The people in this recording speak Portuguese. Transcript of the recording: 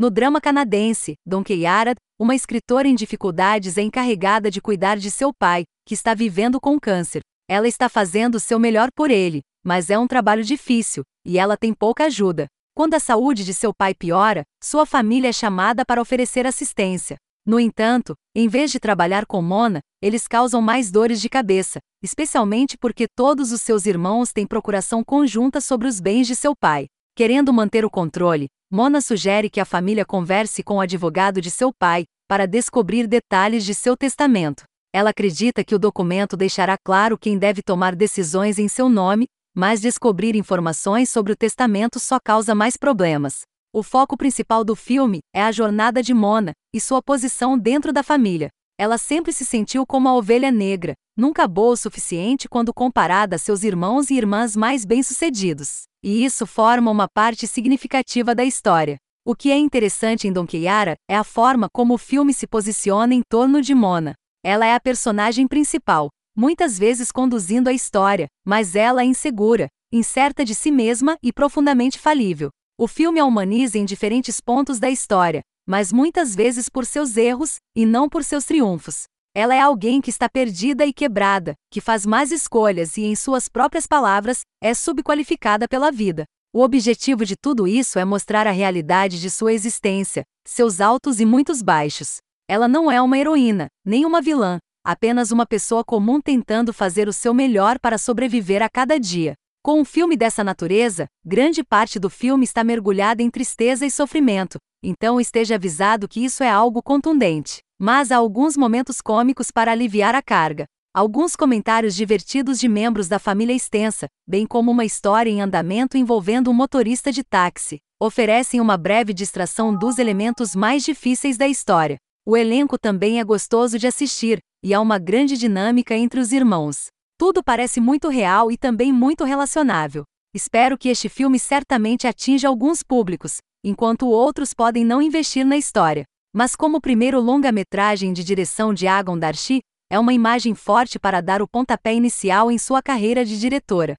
No drama canadense, Don Keyarad, uma escritora em dificuldades é encarregada de cuidar de seu pai, que está vivendo com câncer. Ela está fazendo o seu melhor por ele, mas é um trabalho difícil, e ela tem pouca ajuda. Quando a saúde de seu pai piora, sua família é chamada para oferecer assistência. No entanto, em vez de trabalhar com Mona, eles causam mais dores de cabeça, especialmente porque todos os seus irmãos têm procuração conjunta sobre os bens de seu pai. Querendo manter o controle, Mona sugere que a família converse com o advogado de seu pai, para descobrir detalhes de seu testamento. Ela acredita que o documento deixará claro quem deve tomar decisões em seu nome, mas descobrir informações sobre o testamento só causa mais problemas. O foco principal do filme é a jornada de Mona e sua posição dentro da família. Ela sempre se sentiu como a ovelha negra, nunca boa o suficiente quando comparada a seus irmãos e irmãs mais bem-sucedidos. E isso forma uma parte significativa da história. O que é interessante em Don Quixote é a forma como o filme se posiciona em torno de Mona. Ela é a personagem principal, muitas vezes conduzindo a história, mas ela é insegura, incerta de si mesma e profundamente falível. O filme a humaniza em diferentes pontos da história, mas muitas vezes por seus erros, e não por seus triunfos. Ela é alguém que está perdida e quebrada, que faz más escolhas e, em suas próprias palavras, é subqualificada pela vida. O objetivo de tudo isso é mostrar a realidade de sua existência, seus altos e muitos baixos. Ela não é uma heroína, nem uma vilã, apenas uma pessoa comum tentando fazer o seu melhor para sobreviver a cada dia. Com um filme dessa natureza, grande parte do filme está mergulhada em tristeza e sofrimento, então esteja avisado que isso é algo contundente. Mas há alguns momentos cômicos para aliviar a carga. Alguns comentários divertidos de membros da família extensa, bem como uma história em andamento envolvendo um motorista de táxi, oferecem uma breve distração dos elementos mais difíceis da história. O elenco também é gostoso de assistir, e há uma grande dinâmica entre os irmãos. Tudo parece muito real e também muito relacionável. Espero que este filme certamente atinja alguns públicos, enquanto outros podem não investir na história. Mas como primeiro longa-metragem de direção de Agon Darshi, é uma imagem forte para dar o pontapé inicial em sua carreira de diretora.